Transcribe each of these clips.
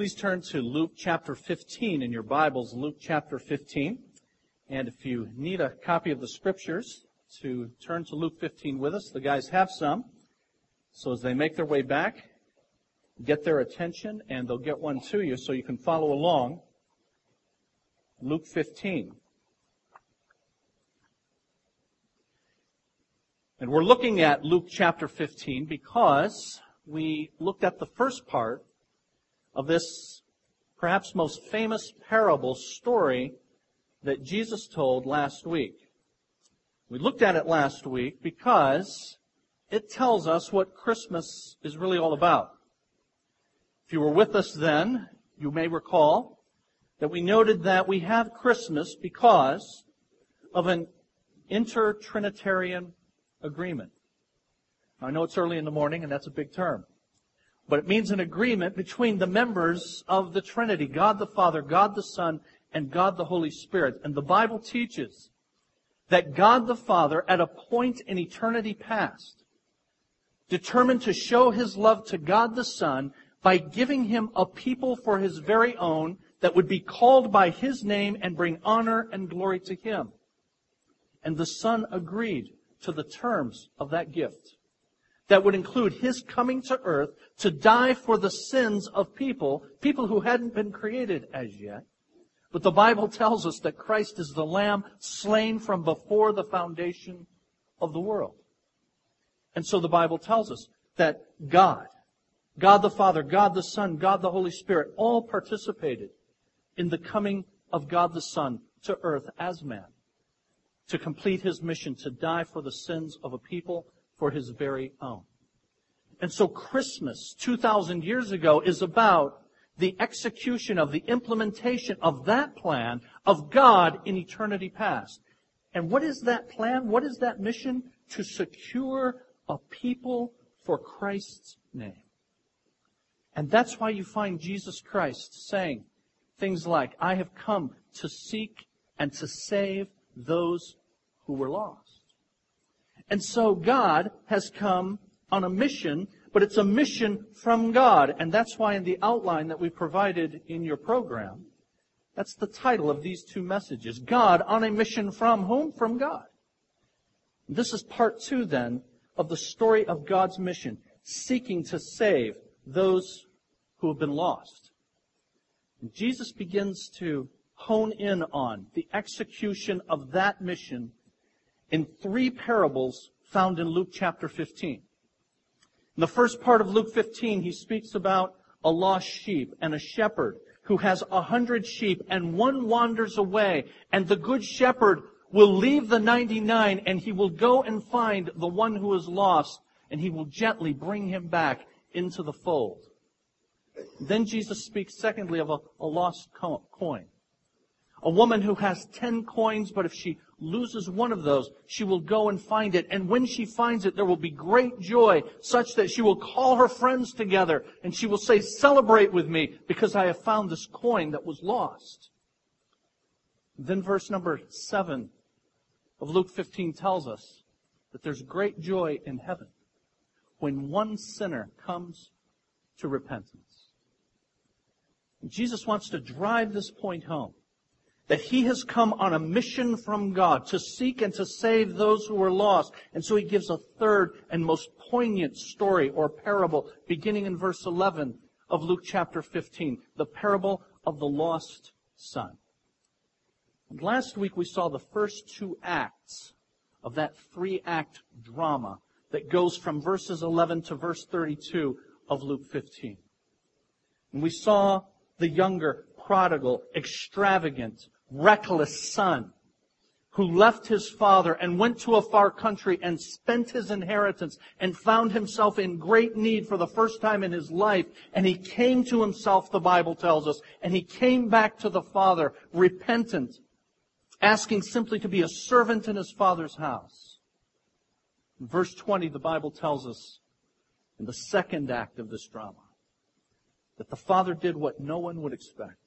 Please turn to Luke chapter 15 in your Bibles, Luke chapter 15. And if you need a copy of the scriptures, to turn to Luke 15 with us. The guys have some. So as they make their way back, get their attention and they'll get one to you so you can follow along. Luke 15. And we're looking at Luke chapter 15 because we looked at the first part of this perhaps most famous parable story that Jesus told last week. We looked at it last week because it tells us what Christmas is really all about. If you were with us then, you may recall that we noted that we have Christmas because of an intertrinitarian agreement. I know it's early in the morning and that's a big term. But it means an agreement between the members of the Trinity, God the Father, God the Son, and God the Holy Spirit. And the Bible teaches that God the Father, at a point in eternity past, determined to show his love to God the Son by giving him a people for his very own that would be called by his name and bring honor and glory to him. And the Son agreed to the terms of that gift that would include his coming to earth to die for the sins of people, people who hadn't been created as yet. But the Bible tells us that Christ is the Lamb slain from before the foundation of the world. And so the Bible tells us that God, God the Father, God the Son, God the Holy Spirit, all participated in the coming of God the Son to earth as man to complete his mission to die for the sins of a people for his very own. And so Christmas, 2,000 years ago, is about the execution of the implementation of that plan of God in eternity past. And what is that plan? What is that mission? To secure a people for Christ's name. And that's why you find Jesus Christ saying things like, I have come to seek and to save those who were lost. And so God has come on a mission, but it's a mission from God. And that's why in the outline that we provided in your program, that's the title of these two messages. God on a mission from whom? From God. This is part two then of the story of God's mission, seeking to save those who have been lost. And Jesus begins to hone in on the execution of that mission in three parables found in Luke chapter 15. In the first part of Luke 15, he speaks about a lost sheep and a shepherd who has a hundred sheep and one wanders away and the good shepherd will leave the 99 and he will go and find the one who is lost and he will gently bring him back into the fold. Then Jesus speaks secondly of a, a lost coin. A woman who has ten coins, but if she loses one of those, she will go and find it. And when she finds it, there will be great joy, such that she will call her friends together and she will say, celebrate with me because I have found this coin that was lost. Then verse number seven of Luke 15 tells us that there's great joy in heaven when one sinner comes to repentance. Jesus wants to drive this point home that he has come on a mission from God to seek and to save those who are lost. And so he gives a third and most poignant story or parable beginning in verse 11 of Luke chapter 15, the parable of the lost son. And last week we saw the first two acts of that three act drama that goes from verses 11 to verse 32 of Luke 15. And we saw the younger, prodigal, extravagant, reckless son who left his father and went to a far country and spent his inheritance and found himself in great need for the first time in his life. And he came to himself, the Bible tells us, and he came back to the father repentant, asking simply to be a servant in his father's house. In verse 20, the Bible tells us in the second act of this drama that the father did what no one would expect.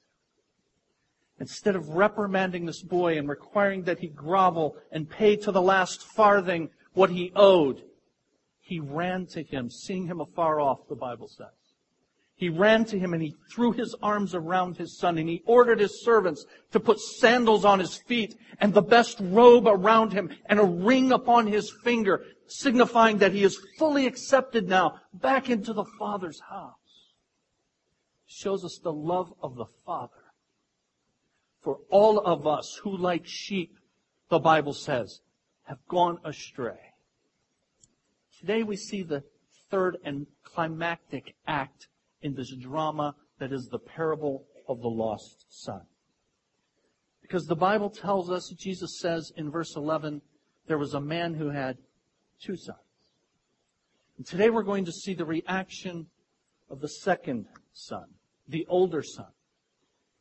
Instead of reprimanding this boy and requiring that he grovel and pay to the last farthing what he owed, he ran to him, seeing him afar off, the Bible says. he ran to him and he threw his arms around his son and he ordered his servants to put sandals on his feet and the best robe around him and a ring upon his finger, signifying that he is fully accepted now back into the Father's house. Shows us the love of the Father for all of us who like sheep, the Bible says, have gone astray. Today we see the third and climactic act in this drama that is the parable of the lost son. Because the Bible tells us, Jesus says in verse 11, there was a man who had two sons. And today we're going to see the reaction of the second son, the older son.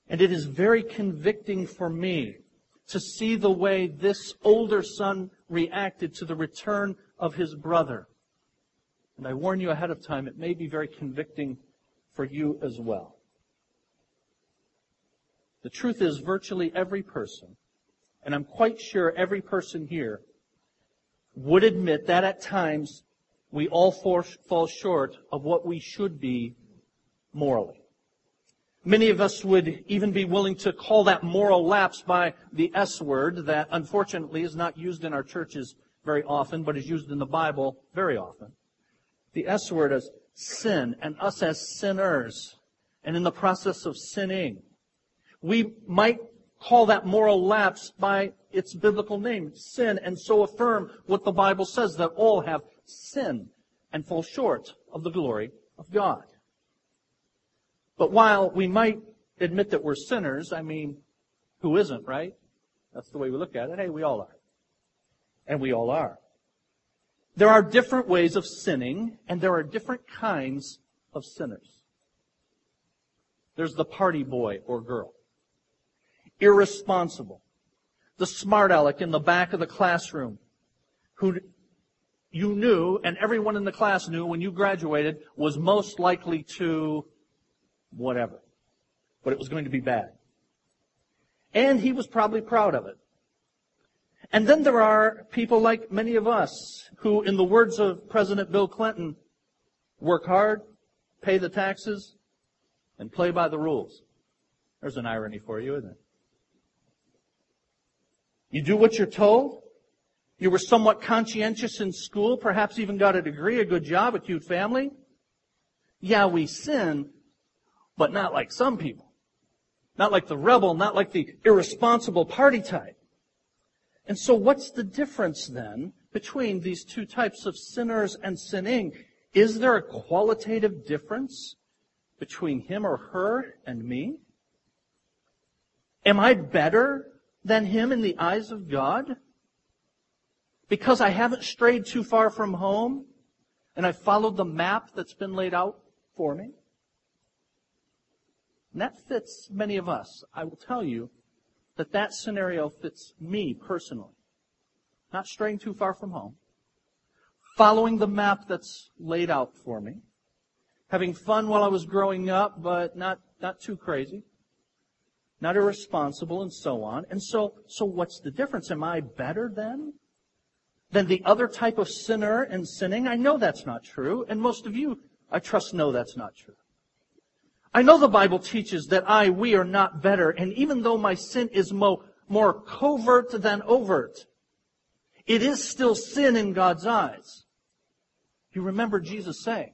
And it is very convicting for me to see the way this older son reacted to the return of his brother. And I warn you ahead of time, it may be very convicting for you as well. The truth is, virtually every person, and I'm quite sure every person here, would admit that at times we all fall short of what we should be morally. Many of us would even be willing to call that moral lapse by the S word that unfortunately is not used in our churches very often, but is used in the Bible very often. The S word is sin and us as sinners and in the process of sinning. We might call that moral lapse by its biblical name, sin, and so affirm what the Bible says that all have sinned and fall short of the glory of God. But while we might admit that we're sinners, I mean, who isn't, right? That's the way we look at it. Hey, we all are. And we all are. There are different ways of sinning, and there are different kinds of sinners. There's the party boy or girl. Irresponsible. The smart aleck in the back of the classroom who you knew and everyone in the class knew when you graduated was most likely to whatever. But it was going to be bad. And he was probably proud of it. And then there are people like many of us who, in the words of President Bill Clinton, work hard, pay the taxes, and play by the rules. There's an irony for you, isn't it? You do what you're told. You were somewhat conscientious in school, perhaps even got a degree, a good job, a cute family. Yeah, we sin, but not like some people. Not like the rebel, not like the irresponsible party type. And so what's the difference then between these two types of sinners and sinning? Is there a qualitative difference between him or her and me? Am I better than him in the eyes of God? Because I haven't strayed too far from home and I followed the map that's been laid out for me? And that fits many of us. I will tell you that that scenario fits me personally. Not straying too far from home. Following the map that's laid out for me. Having fun while I was growing up, but not, not too crazy. Not irresponsible and so on. And so, so what's the difference? Am I better then? Than the other type of sinner and sinning? I know that's not true. And most of you, I trust, know that's not true. I know the Bible teaches that I, we are not better, and even though my sin is mo, more covert than overt, it is still sin in God's eyes. You remember Jesus saying,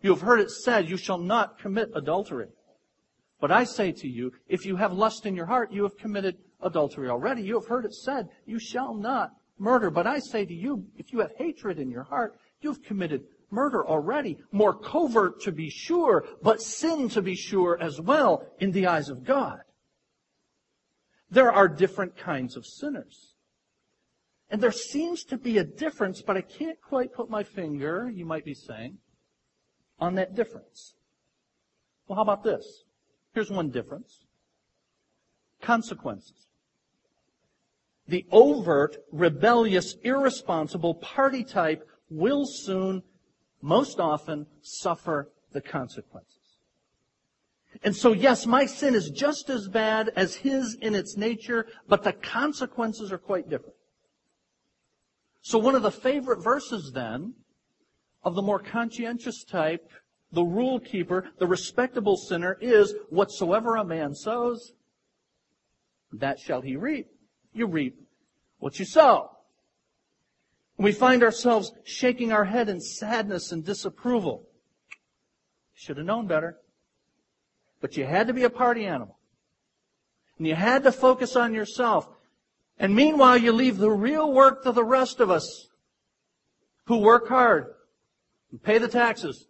You have heard it said, You shall not commit adultery. But I say to you, if you have lust in your heart, you have committed adultery already. You have heard it said, You shall not murder. But I say to you, if you have hatred in your heart, you have committed murder already, more covert to be sure, but sin to be sure as well in the eyes of God. There are different kinds of sinners. And there seems to be a difference, but I can't quite put my finger, you might be saying, on that difference. Well, how about this? Here's one difference. Consequences. The overt, rebellious, irresponsible party type will soon most often suffer the consequences. And so, yes, my sin is just as bad as his in its nature, but the consequences are quite different. So one of the favorite verses then of the more conscientious type the rule keeper, the respectable sinner is whatsoever a man sows, that shall he reap. You reap what you sow. We find ourselves shaking our head in sadness and disapproval. Should have known better. But you had to be a party animal. And you had to focus on yourself. And meanwhile, you leave the real work to the rest of us who work hard and pay the taxes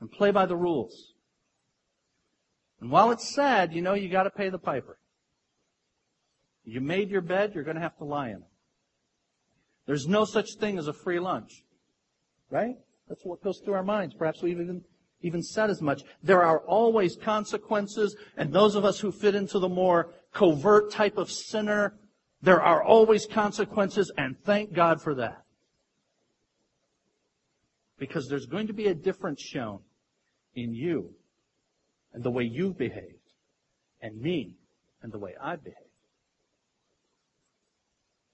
and play by the rules. And while it's sad, you know you gotta pay the piper. You made your bed, you're gonna have to lie in it. There's no such thing as a free lunch. Right? That's what goes through our minds. Perhaps we've even, even said as much. There are always consequences, and those of us who fit into the more covert type of sinner, there are always consequences, and thank God for that. Because there's going to be a difference shown in you and the way you've behaved, and me and the way I've behaved.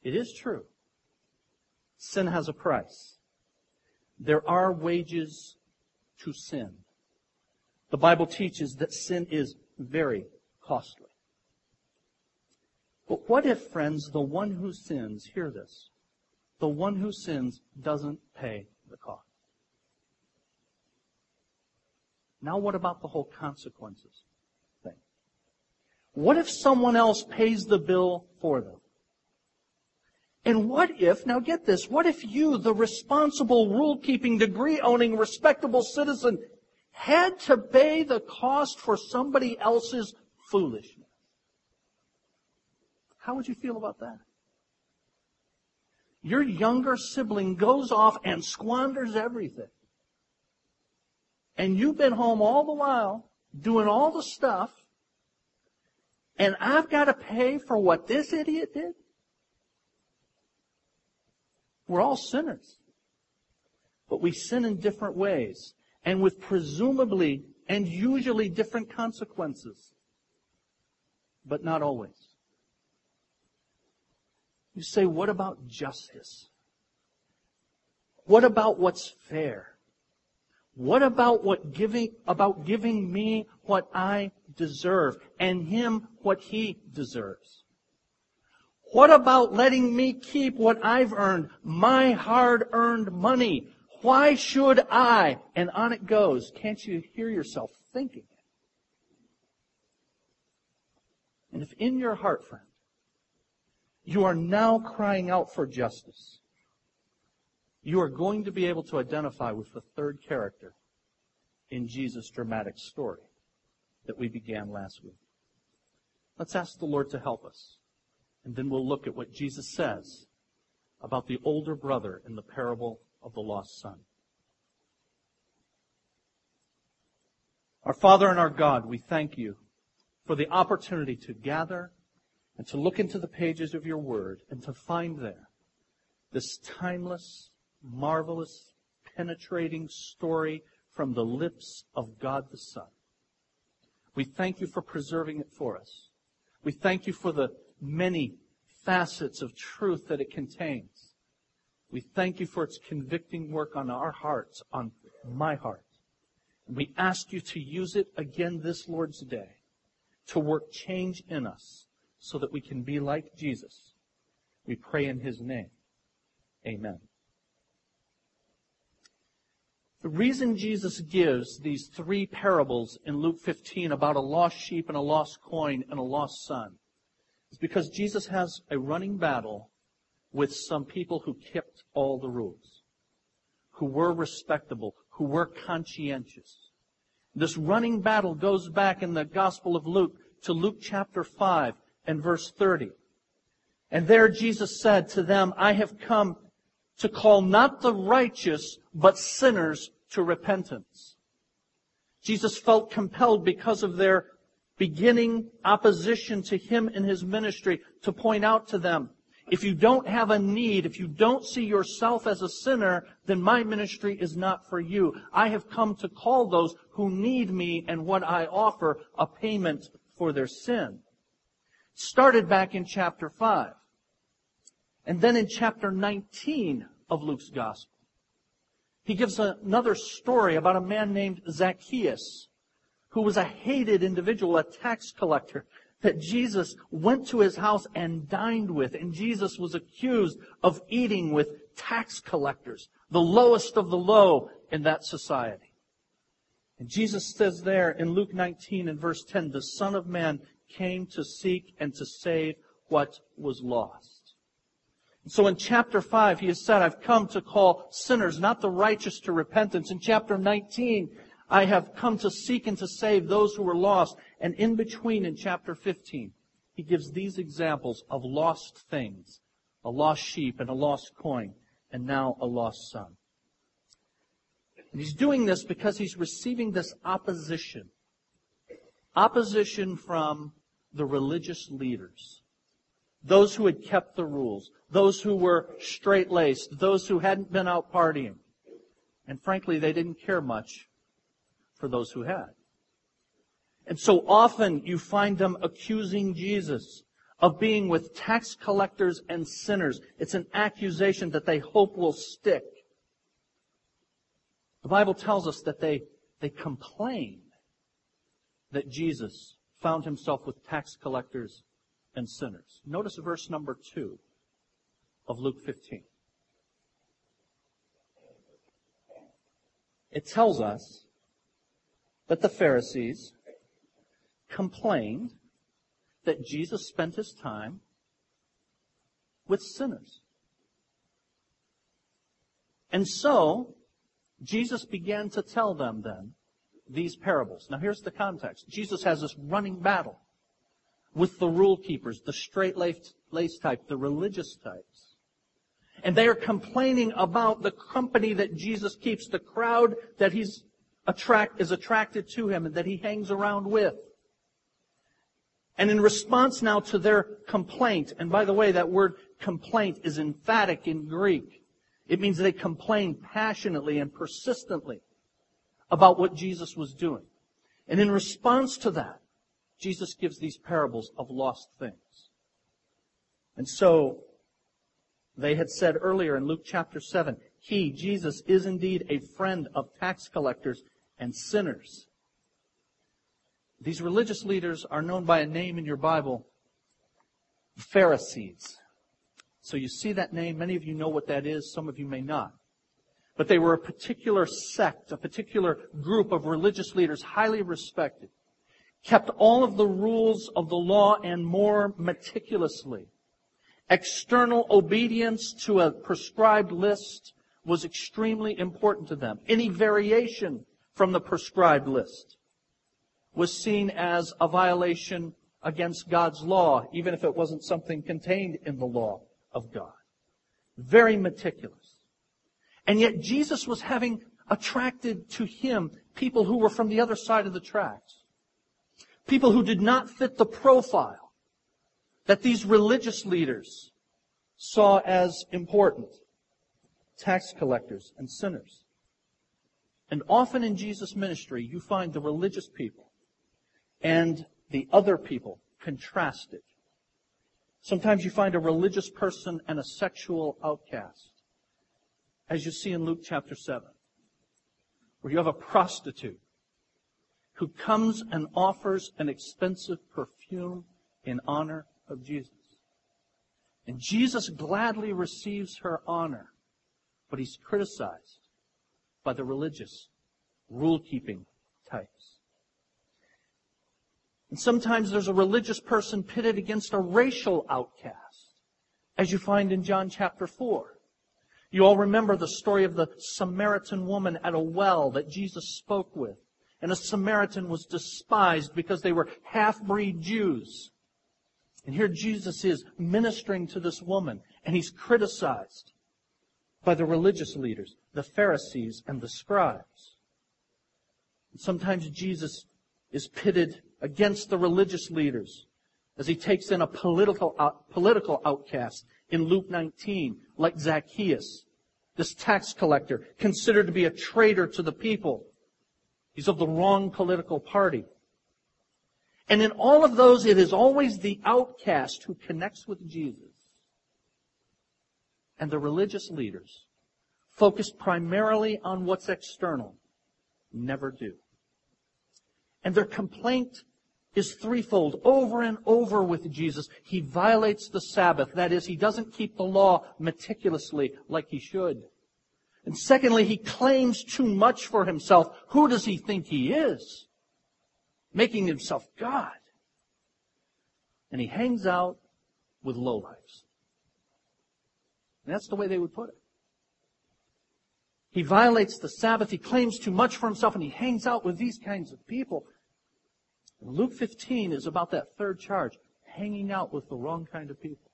It is true. Sin has a price. There are wages to sin. The Bible teaches that sin is very costly. But what if, friends, the one who sins, hear this, the one who sins doesn't pay the cost? Now what about the whole consequences thing? What if someone else pays the bill for them? And what if, now get this, what if you, the responsible, rule-keeping, degree-owning, respectable citizen, had to pay the cost for somebody else's foolishness? How would you feel about that? Your younger sibling goes off and squanders everything. And you've been home all the while, doing all the stuff, and I've got to pay for what this idiot did? We're all sinners. But we sin in different ways and with presumably and usually different consequences. But not always. You say, what about justice? What about what's fair? What about what giving, about giving me what I deserve and him what he deserves? What about letting me keep what I've earned, my hard earned money? Why should I? And on it goes. Can't you hear yourself thinking it? And if in your heart, friend, you are now crying out for justice, you are going to be able to identify with the third character in Jesus' dramatic story that we began last week. Let's ask the Lord to help us. And then we'll look at what Jesus says about the older brother in the parable of the lost son. Our Father and our God, we thank you for the opportunity to gather and to look into the pages of your word and to find there this timeless, marvelous, penetrating story from the lips of God the Son. We thank you for preserving it for us. We thank you for the many facets of truth that it contains. We thank you for its convicting work on our hearts, on my heart. And we ask you to use it again this Lord's Day to work change in us so that we can be like Jesus. We pray in his name. Amen. The reason Jesus gives these three parables in Luke 15 about a lost sheep and a lost coin and a lost son is because Jesus has a running battle with some people who kept all the rules, who were respectable, who were conscientious. This running battle goes back in the Gospel of Luke to Luke chapter 5 and verse 30. And there Jesus said to them, I have come to call not the righteous, but sinners to repentance. Jesus felt compelled because of their beginning opposition to him and his ministry to point out to them, if you don't have a need, if you don't see yourself as a sinner, then my ministry is not for you. I have come to call those who need me and what I offer a payment for their sin. Started back in chapter 5. And then in chapter 19 of Luke's gospel, He gives another story about a man named Zacchaeus, who was a hated individual, a tax collector, that Jesus went to his house and dined with, and Jesus was accused of eating with tax collectors, the lowest of the low in that society. And Jesus says there in Luke 19 and verse 10, the Son of Man came to seek and to save what was lost. So in chapter 5, he has said, I've come to call sinners, not the righteous, to repentance. In chapter 19, I have come to seek and to save those who were lost. And in between, in chapter 15, he gives these examples of lost things a lost sheep and a lost coin, and now a lost son. And he's doing this because he's receiving this opposition. Opposition from the religious leaders. Those who had kept the rules. Those who were straight laced. Those who hadn't been out partying. And frankly, they didn't care much for those who had. And so often you find them accusing Jesus of being with tax collectors and sinners. It's an accusation that they hope will stick. The Bible tells us that they, they complained that Jesus found himself with tax collectors and sinners. Notice verse number two of Luke 15. It tells us that the Pharisees complained that Jesus spent his time with sinners. And so, Jesus began to tell them then these parables. Now here's the context. Jesus has this running battle with the rule keepers, the straight-laced type, the religious types. And they are complaining about the company that Jesus keeps, the crowd that he's attract, is attracted to him and that he hangs around with. And in response now to their complaint, and by the way, that word complaint is emphatic in Greek. It means they complain passionately and persistently about what Jesus was doing. And in response to that, Jesus gives these parables of lost things. And so, they had said earlier in Luke chapter 7, He, Jesus, is indeed a friend of tax collectors and sinners. These religious leaders are known by a name in your Bible, Pharisees. So you see that name. Many of you know what that is. Some of you may not. But they were a particular sect, a particular group of religious leaders, highly respected, kept all of the rules of the law and more meticulously. External obedience to a prescribed list was extremely important to them. Any variation from the prescribed list was seen as a violation against God's law, even if it wasn't something contained in the law of God. Very meticulous. And yet Jesus was having attracted to him people who were from the other side of the tracks. People who did not fit the profile that these religious leaders saw as important. Tax collectors and sinners. And often in Jesus' ministry, you find the religious people and the other people contrasted. Sometimes you find a religious person and a sexual outcast, as you see in Luke chapter 7, where you have a prostitute who comes and offers an expensive perfume in honor of Jesus. And Jesus gladly receives her honor, but he's criticized by the religious, rule keeping types. And sometimes there's a religious person pitted against a racial outcast, as you find in John chapter 4. You all remember the story of the Samaritan woman at a well that Jesus spoke with. And a Samaritan was despised because they were half-breed Jews. And here Jesus is ministering to this woman, and he's criticized by the religious leaders, the Pharisees, and the scribes. Sometimes Jesus is pitted against the religious leaders as he takes in a political, out, political outcast in Luke 19, like Zacchaeus, this tax collector, considered to be a traitor to the people. He's of the wrong political party. And in all of those, it is always the outcast who connects with Jesus. And the religious leaders focused primarily on what's external, never do. And their complaint is threefold over and over with Jesus. He violates the Sabbath. That is, he doesn't keep the law meticulously like he should. And secondly, he claims too much for himself. Who does he think he is? Making himself God. And he hangs out with lowlifes. And that's the way they would put it. He violates the Sabbath. He claims too much for himself and he hangs out with these kinds of people. Luke 15 is about that third charge, hanging out with the wrong kind of people.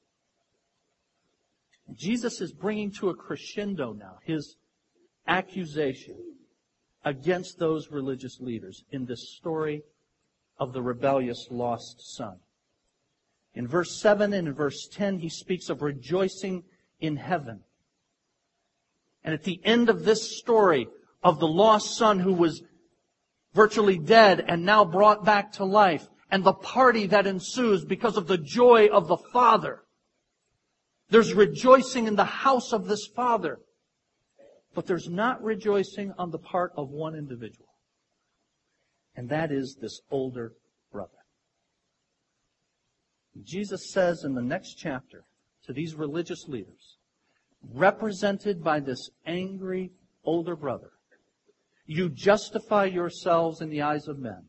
Jesus is bringing to a crescendo now his accusation against those religious leaders in this story of the rebellious lost son. In verse 7 and in verse 10, he speaks of rejoicing in heaven. And at the end of this story of the lost son who was virtually dead and now brought back to life, and the party that ensues because of the joy of the father, there's rejoicing in the house of this father. But there's not rejoicing on the part of one individual. And that is this older brother. Jesus says in the next chapter to these religious leaders, represented by this angry older brother, you justify yourselves in the eyes of men,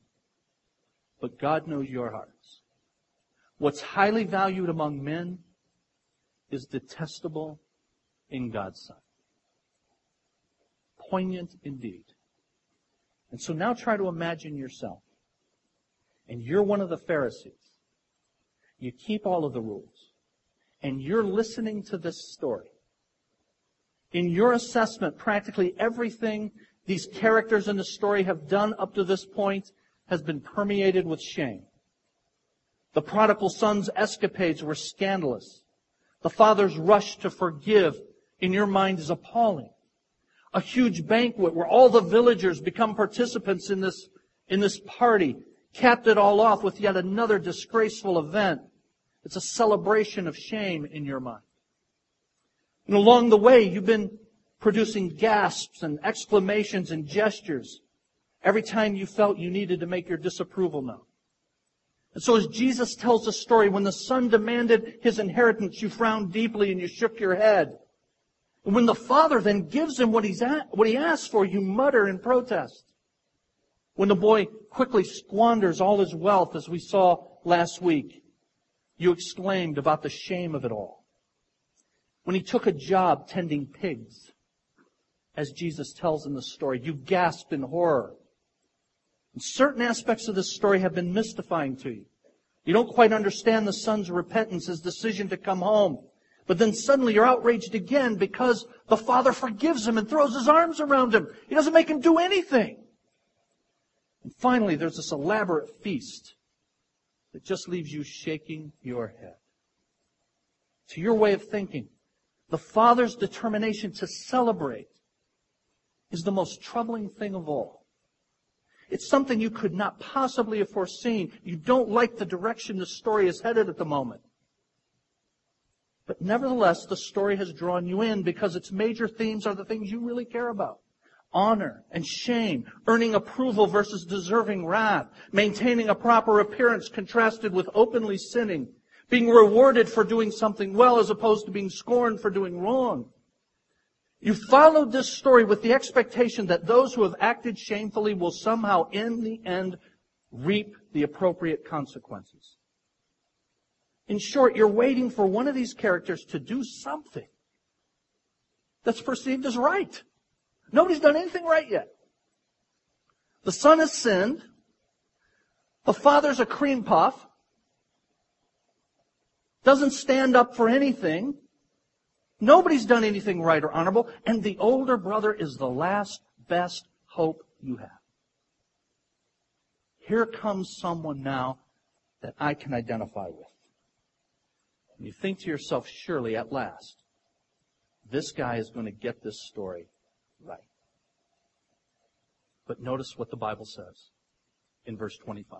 but God knows your hearts. What's highly valued among men is detestable in God's sight. Poignant indeed. And so now try to imagine yourself. And you're one of the Pharisees. You keep all of the rules. And you're listening to this story. In your assessment, practically everything these characters in the story have done up to this point has been permeated with shame. The prodigal son's escapades were scandalous. The father's rush to forgive in your mind is appalling. A huge banquet where all the villagers become participants in this, in this party capped it all off with yet another disgraceful event. It's a celebration of shame in your mind. And along the way, you've been producing gasps and exclamations and gestures every time you felt you needed to make your disapproval known. And so as Jesus tells the story, when the son demanded his inheritance, you frowned deeply and you shook your head. And when the father then gives him what, he's at, what he asks for, you mutter in protest. When the boy quickly squanders all his wealth, as we saw last week, you exclaimed about the shame of it all. When he took a job tending pigs, as Jesus tells in the story, you gasp in horror. And certain aspects of this story have been mystifying to you. You don't quite understand the son's repentance, his decision to come home. But then suddenly you're outraged again because the father forgives him and throws his arms around him. He doesn't make him do anything. And finally, there's this elaborate feast that just leaves you shaking your head. To your way of thinking, the father's determination to celebrate is the most troubling thing of all. It's something you could not possibly have foreseen. You don't like the direction the story is headed at the moment. But nevertheless, the story has drawn you in because its major themes are the things you really care about. Honor and shame, earning approval versus deserving wrath, maintaining a proper appearance contrasted with openly sinning, being rewarded for doing something well as opposed to being scorned for doing wrong. You followed this story with the expectation that those who have acted shamefully will somehow in the end reap the appropriate consequences. In short, you're waiting for one of these characters to do something that's perceived as right. Nobody's done anything right yet. The son has sinned. The father's a cream puff. Doesn't stand up for anything. Nobody's done anything right or honorable, and the older brother is the last best hope you have. Here comes someone now that I can identify with. And you think to yourself, surely at last, this guy is going to get this story right. But notice what the Bible says in verse 25.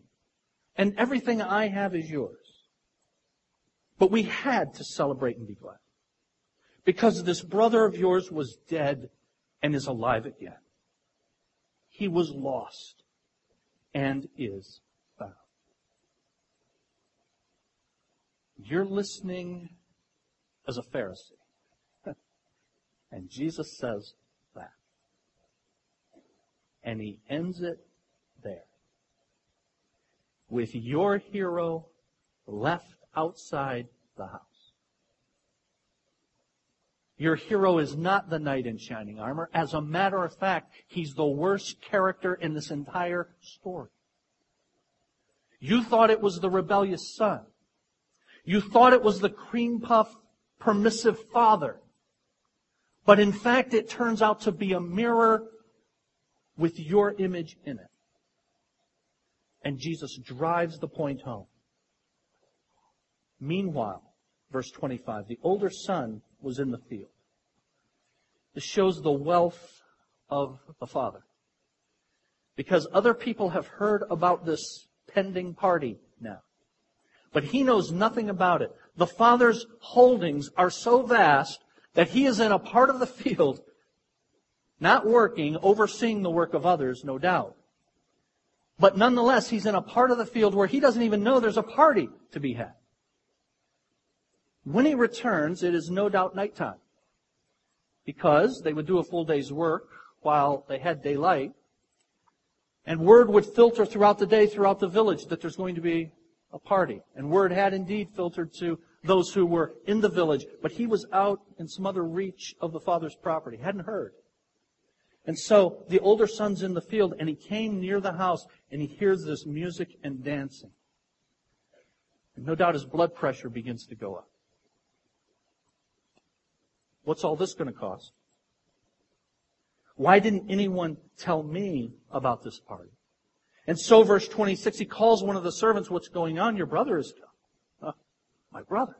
and everything I have is yours. But we had to celebrate and be glad. Because this brother of yours was dead and is alive again. He was lost and is found. You're listening as a Pharisee. and Jesus says that. And he ends it there. With your hero left outside the house. Your hero is not the knight in shining armor. As a matter of fact, he's the worst character in this entire story. You thought it was the rebellious son. You thought it was the cream puff permissive father. But in fact, it turns out to be a mirror with your image in it. And Jesus drives the point home. Meanwhile, verse 25, the older son was in the field. This shows the wealth of the father. Because other people have heard about this pending party now. But he knows nothing about it. The father's holdings are so vast that he is in a part of the field, not working, overseeing the work of others, no doubt. But nonetheless, he's in a part of the field where he doesn't even know there's a party to be had. When he returns, it is no doubt nighttime. Because they would do a full day's work while they had daylight. And word would filter throughout the day, throughout the village, that there's going to be a party. And word had indeed filtered to those who were in the village, but he was out in some other reach of the father's property, hadn't heard. And so the older son's in the field, and he came near the house, and he hears this music and dancing. And no doubt his blood pressure begins to go up. What's all this going to cost? Why didn't anyone tell me about this party? And so, verse 26, he calls one of the servants, What's going on? Your brother is. Uh, my brother.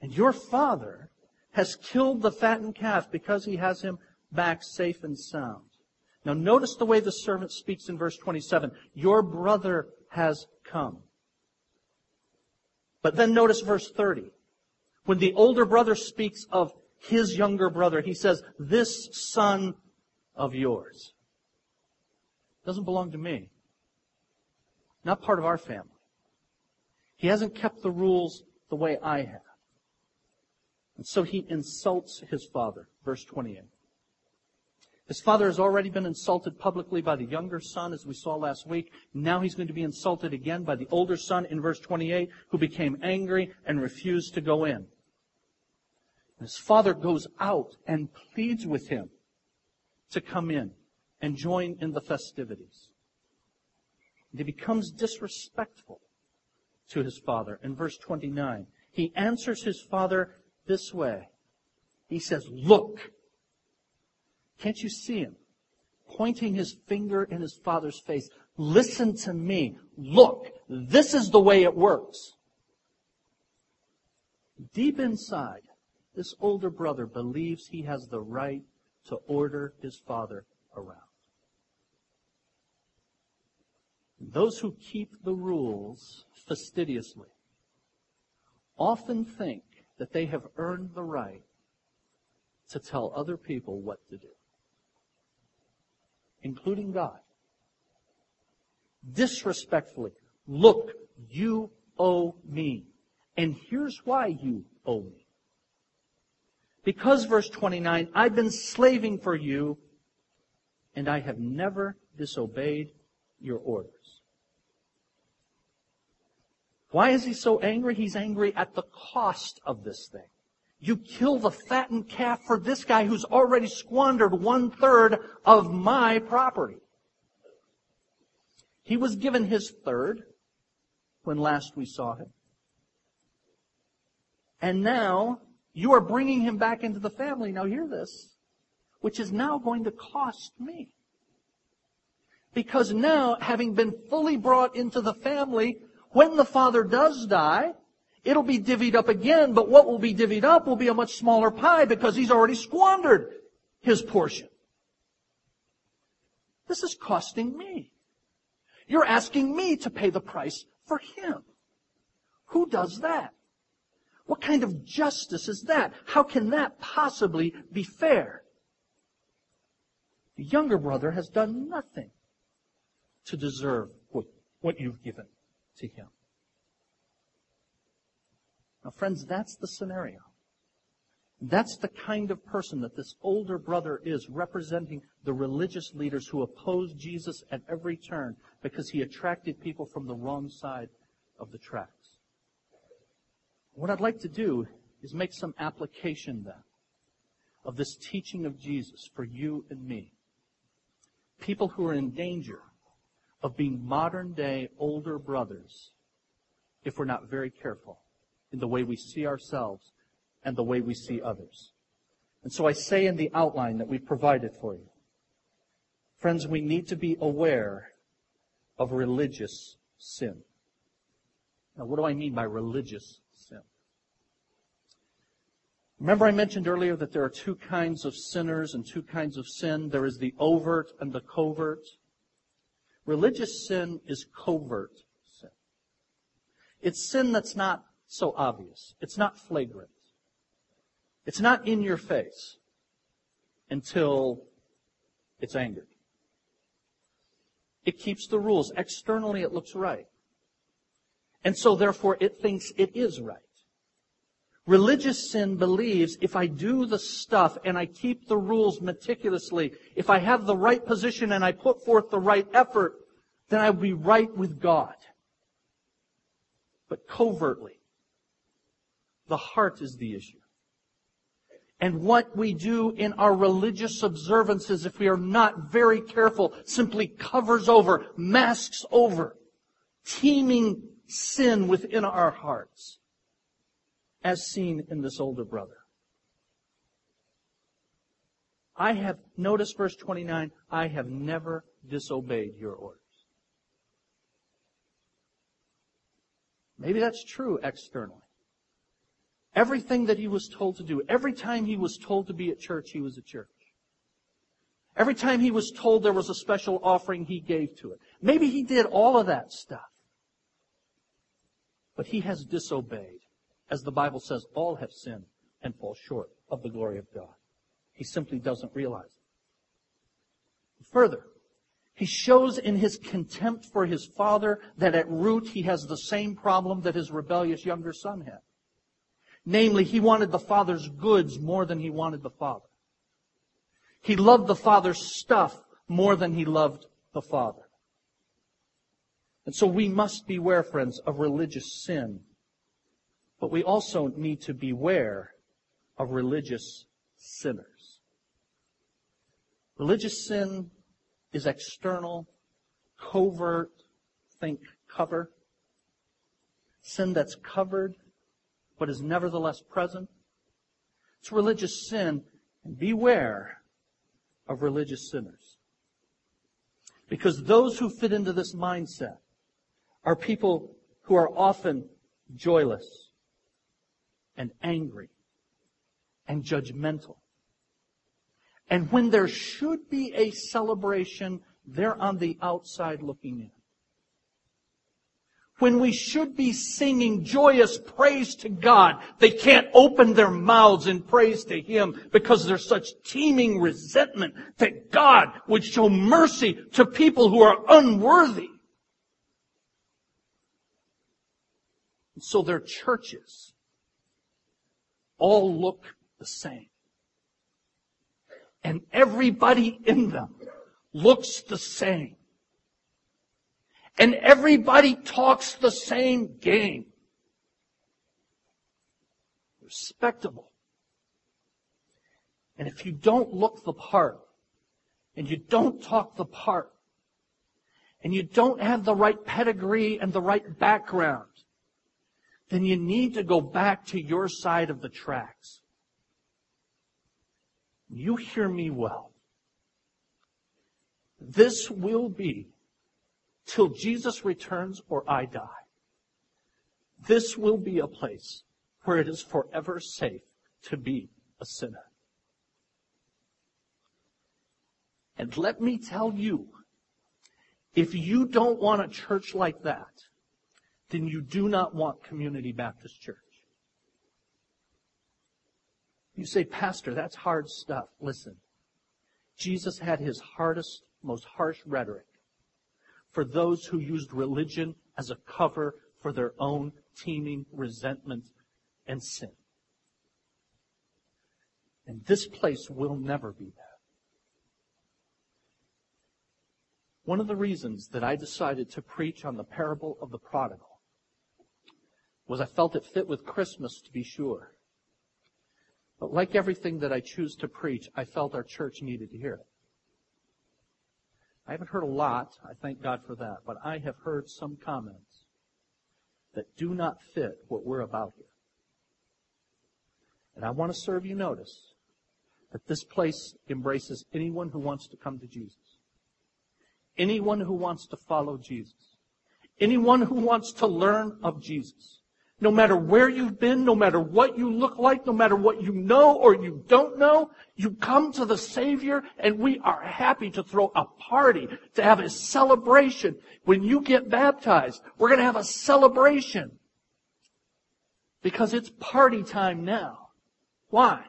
And your father has killed the fattened calf because he has him back safe and sound. Now, notice the way the servant speaks in verse 27. Your brother has come. But then notice verse 30. When the older brother speaks of his younger brother, he says, this son of yours doesn't belong to me. Not part of our family. He hasn't kept the rules the way I have. And so he insults his father. Verse 28. His father has already been insulted publicly by the younger son, as we saw last week. Now he's going to be insulted again by the older son in verse 28, who became angry and refused to go in. His father goes out and pleads with him to come in and join in the festivities. And he becomes disrespectful to his father. In verse 29, he answers his father this way. He says, Look. Can't you see him? Pointing his finger in his father's face. Listen to me. Look. This is the way it works. Deep inside, this older brother believes he has the right to order his father around. Those who keep the rules fastidiously often think that they have earned the right to tell other people what to do, including God. Disrespectfully, look, you owe me. And here's why you owe me. Because, verse 29, I've been slaving for you, and I have never disobeyed your orders. Why is he so angry? He's angry at the cost of this thing. You kill the fattened calf for this guy who's already squandered one third of my property. He was given his third when last we saw him. And now you are bringing him back into the family. Now hear this, which is now going to cost me. Because now, having been fully brought into the family, when the father does die, it'll be divvied up again, but what will be divvied up will be a much smaller pie because he's already squandered his portion. This is costing me. You're asking me to pay the price for him. Who does that? What kind of justice is that? How can that possibly be fair? The younger brother has done nothing to deserve what, what you've given to him. Now, friends, that's the scenario. That's the kind of person that this older brother is, representing the religious leaders who opposed Jesus at every turn because he attracted people from the wrong side of the tracks. What I'd like to do is make some application then of this teaching of Jesus for you and me. People who are in danger of being modern day older brothers if we're not very careful in the way we see ourselves and the way we see others. And so I say in the outline that we provided for you, friends, we need to be aware of religious sin. Now, what do I mean by religious sin? Remember I mentioned earlier that there are two kinds of sinners and two kinds of sin. There is the overt and the covert. Religious sin is covert sin. It's sin that's not so obvious. It's not flagrant. It's not in your face until it's angered. It keeps the rules. Externally it looks right. And so therefore it thinks it is right. Religious sin believes if I do the stuff and I keep the rules meticulously, if I have the right position and I put forth the right effort, then I'll be right with God. But covertly, the heart is the issue. And what we do in our religious observances, if we are not very careful, simply covers over, masks over, teeming sin within our hearts as seen in this older brother. I have, notice verse 29, I have never disobeyed your orders. Maybe that's true externally. Everything that he was told to do, every time he was told to be at church, he was at church. Every time he was told there was a special offering, he gave to it. Maybe he did all of that stuff. But he has disobeyed. As the Bible says, all have sinned and fall short of the glory of God. He simply doesn't realize it. Further, he shows in his contempt for his father that at root he has the same problem that his rebellious younger son had. Namely, he wanted the father's goods more than he wanted the father. He loved the father's stuff more than he loved the father. And so we must beware, friends, of religious sin but we also need to beware of religious sinners. Religious sin is external, covert, think cover. Sin that's covered, but is nevertheless present. It's religious sin, and beware of religious sinners. Because those who fit into this mindset are people who are often joyless and angry and judgmental. And when there should be a celebration, they're on the outside looking in. When we should be singing joyous praise to God, they can't open their mouths in praise to Him because there's such teeming resentment that God would show mercy to people who are unworthy. And so their churches all look the same. and everybody in them looks the same. And everybody talks the same game. Respectable. And if you don't look the part, and you don't talk the part, and you don't have the right pedigree and the right background, then you need to go back to your side of the tracks. You hear me well. This will be till Jesus returns or I die. This will be a place where it is forever safe to be a sinner. And let me tell you, if you don't want a church like that, then you do not want Community Baptist Church. You say, Pastor, that's hard stuff. Listen, Jesus had his hardest, most harsh rhetoric for those who used religion as a cover for their own teeming resentment and sin. And this place will never be that. One of the reasons that I decided to preach on the parable of the prodigal was I felt it fit with Christmas to be sure. But like everything that I choose to preach, I felt our church needed to hear it. I haven't heard a lot, I thank God for that, but I have heard some comments that do not fit what we're about here. And I want to serve you notice that this place embraces anyone who wants to come to Jesus. Anyone who wants to follow Jesus. Anyone who wants to learn of Jesus. No matter where you've been, no matter what you look like, no matter what you know or you don't know, you come to the Savior and we are happy to throw a party, to have a celebration. When you get baptized, we're going to have a celebration. Because it's party time now. Why?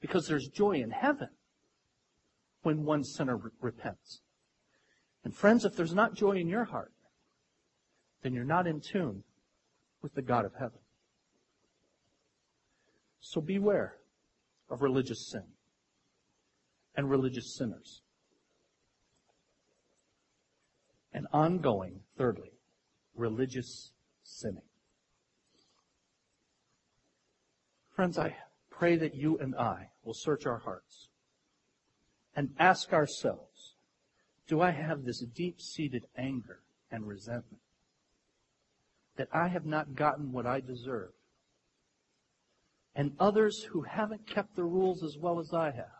Because there's joy in heaven when one sinner repents. And friends, if there's not joy in your heart, then you're not in tune with the God of heaven. So beware of religious sin and religious sinners. And ongoing, thirdly, religious sinning. Friends, I pray that you and I will search our hearts and ask ourselves, do I have this deep seated anger and resentment that I have not gotten what I deserve? And others who haven't kept the rules as well as I have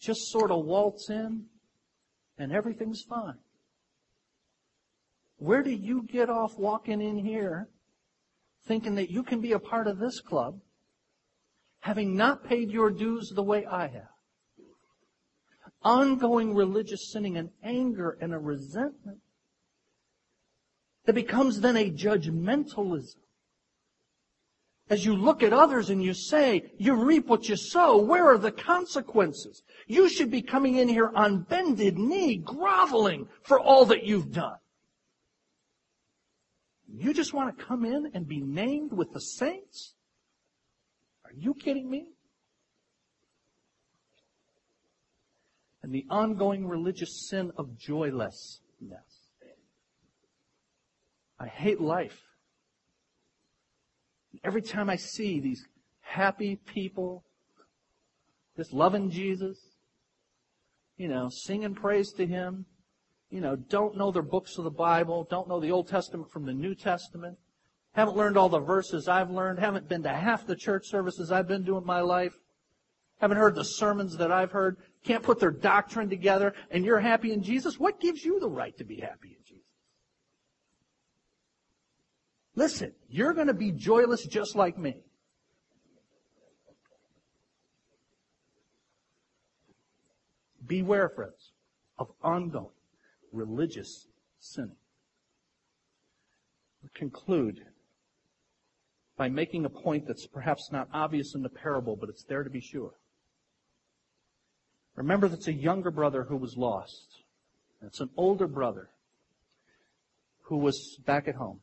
just sort of waltz in and everything's fine. Where do you get off walking in here thinking that you can be a part of this club having not paid your dues the way I have? ongoing religious sinning and anger and a resentment that becomes then a judgmentalism. As you look at others and you say, you reap what you sow, where are the consequences? You should be coming in here on bended knee, groveling for all that you've done. You just want to come in and be named with the saints? Are you kidding me? and the ongoing religious sin of joylessness. I hate life. Every time I see these happy people just loving Jesus, you know, singing praise to Him, you know, don't know their books of the Bible, don't know the Old Testament from the New Testament, haven't learned all the verses I've learned, haven't been to half the church services I've been to in my life, haven't heard the sermons that I've heard, can't put their doctrine together, and you're happy in Jesus? What gives you the right to be happy in Jesus? Listen, you're going to be joyless just like me. Beware, friends, of ongoing religious sinning. We conclude by making a point that's perhaps not obvious in the parable, but it's there to be sure. Remember that's a younger brother who was lost. It's an older brother who was back at home.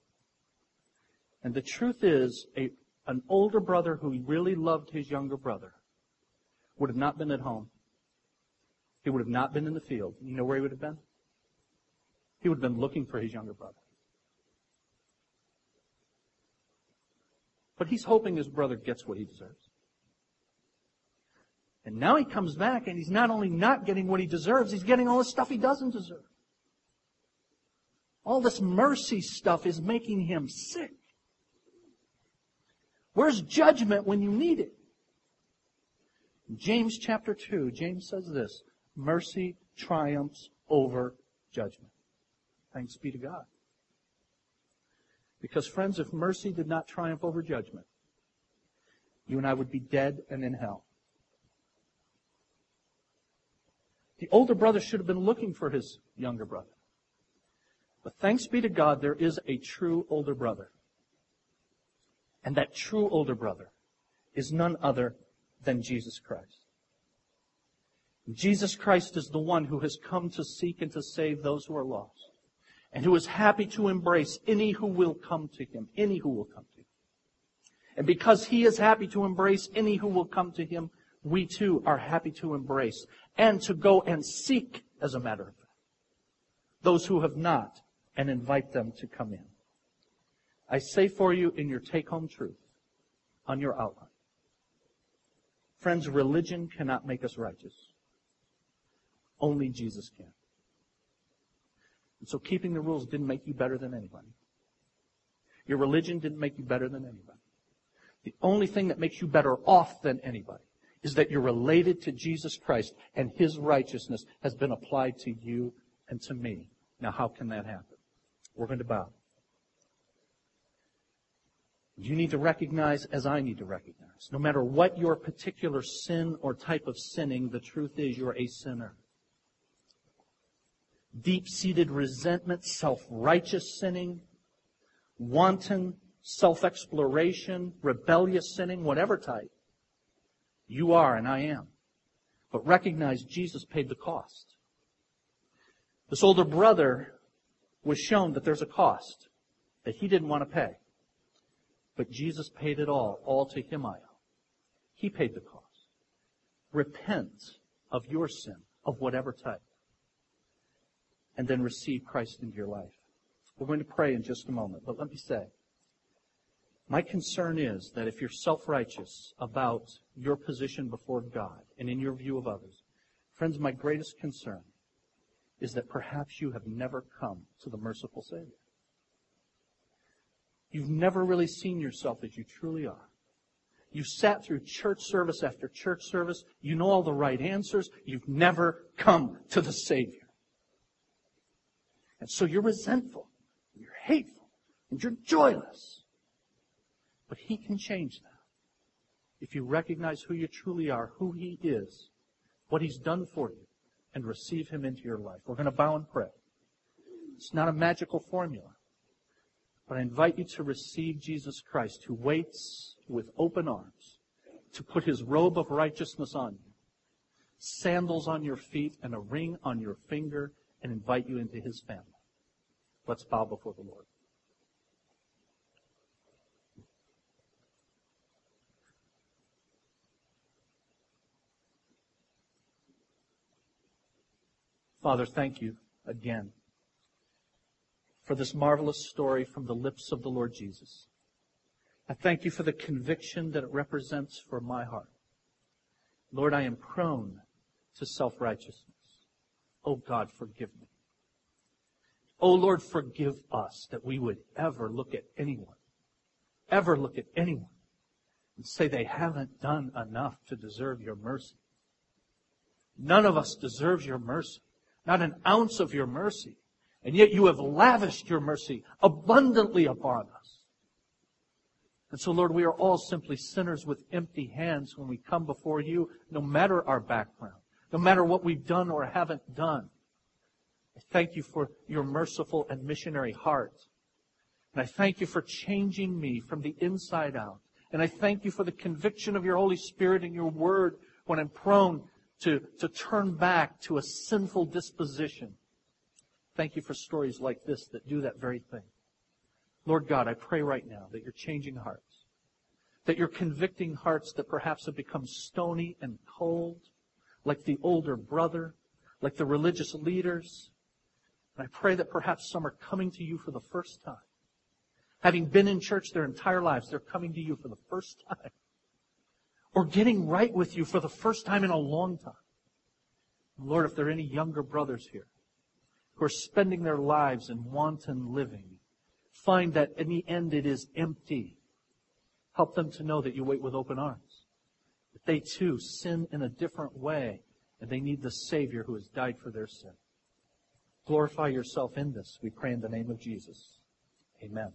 And the truth is, a, an older brother who really loved his younger brother would have not been at home. he would have not been in the field. You know where he would have been? He would have been looking for his younger brother. But he's hoping his brother gets what he deserves. And now he comes back and he's not only not getting what he deserves, he's getting all the stuff he doesn't deserve. All this mercy stuff is making him sick. Where's judgment when you need it? James chapter 2, James says this, mercy triumphs over judgment. Thanks be to God. Because friends, if mercy did not triumph over judgment, you and I would be dead and in hell. The older brother should have been looking for his younger brother. But thanks be to God, there is a true older brother. And that true older brother is none other than Jesus Christ. Jesus Christ is the one who has come to seek and to save those who are lost. And who is happy to embrace any who will come to him. Any who will come to him. And because he is happy to embrace any who will come to him, we too are happy to embrace and to go and seek, as a matter of fact, those who have not and invite them to come in. I say for you in your take home truth on your outline. Friends, religion cannot make us righteous. Only Jesus can. And so keeping the rules didn't make you better than anybody. Your religion didn't make you better than anybody. The only thing that makes you better off than anybody is that you're related to Jesus Christ and His righteousness has been applied to you and to me. Now how can that happen? We're going to bow. You need to recognize, as I need to recognize, no matter what your particular sin or type of sinning, the truth is you're a sinner. Deep-seated resentment, self-righteous sinning, wanton self-exploration, rebellious sinning, whatever type. You are and I am. But recognize Jesus paid the cost. This older brother was shown that there's a cost that he didn't want to pay. But Jesus paid it all. All to him I owe. He paid the cost. Repent of your sin, of whatever type. And then receive Christ into your life. We're going to pray in just a moment, but let me say, my concern is that if you're self-righteous about your position before God and in your view of others, friends, my greatest concern is that perhaps you have never come to the merciful Savior. You've never really seen yourself as you truly are. You've sat through church service after church service. You know all the right answers. You've never come to the Savior. And so you're resentful, you're hateful, and you're joyless. But He can change that. If you recognize who you truly are, who He is, what He's done for you, and receive Him into your life. We're going to bow and pray. It's not a magical formula. But I invite you to receive Jesus Christ, who waits with open arms to put his robe of righteousness on you, sandals on your feet, and a ring on your finger, and invite you into his family. Let's bow before the Lord. Father, thank you again for this marvelous story from the lips of the Lord Jesus. I thank you for the conviction that it represents for my heart. Lord, I am prone to self-righteousness. Oh God, forgive me. Oh Lord, forgive us that we would ever look at anyone, ever look at anyone and say they haven't done enough to deserve your mercy. None of us deserves your mercy not an ounce of your mercy. And yet you have lavished your mercy abundantly upon us. And so, Lord, we are all simply sinners with empty hands when we come before you, no matter our background, no matter what we've done or haven't done. I thank you for your merciful and missionary heart. And I thank you for changing me from the inside out. And I thank you for the conviction of your Holy Spirit and your word when I'm prone to, to turn back to a sinful disposition. Thank you for stories like this that do that very thing. Lord God, I pray right now that you're changing hearts, that you're convicting hearts that perhaps have become stony and cold, like the older brother, like the religious leaders. And I pray that perhaps some are coming to you for the first time. Having been in church their entire lives, they're coming to you for the first time. Or getting right with you for the first time in a long time. Lord, if there are any younger brothers here who are spending their lives in wanton living, find that in the end it is empty. Help them to know that you wait with open arms. That they too sin in a different way and they need the Savior who has died for their sin. Glorify yourself in this, we pray in the name of Jesus. Amen.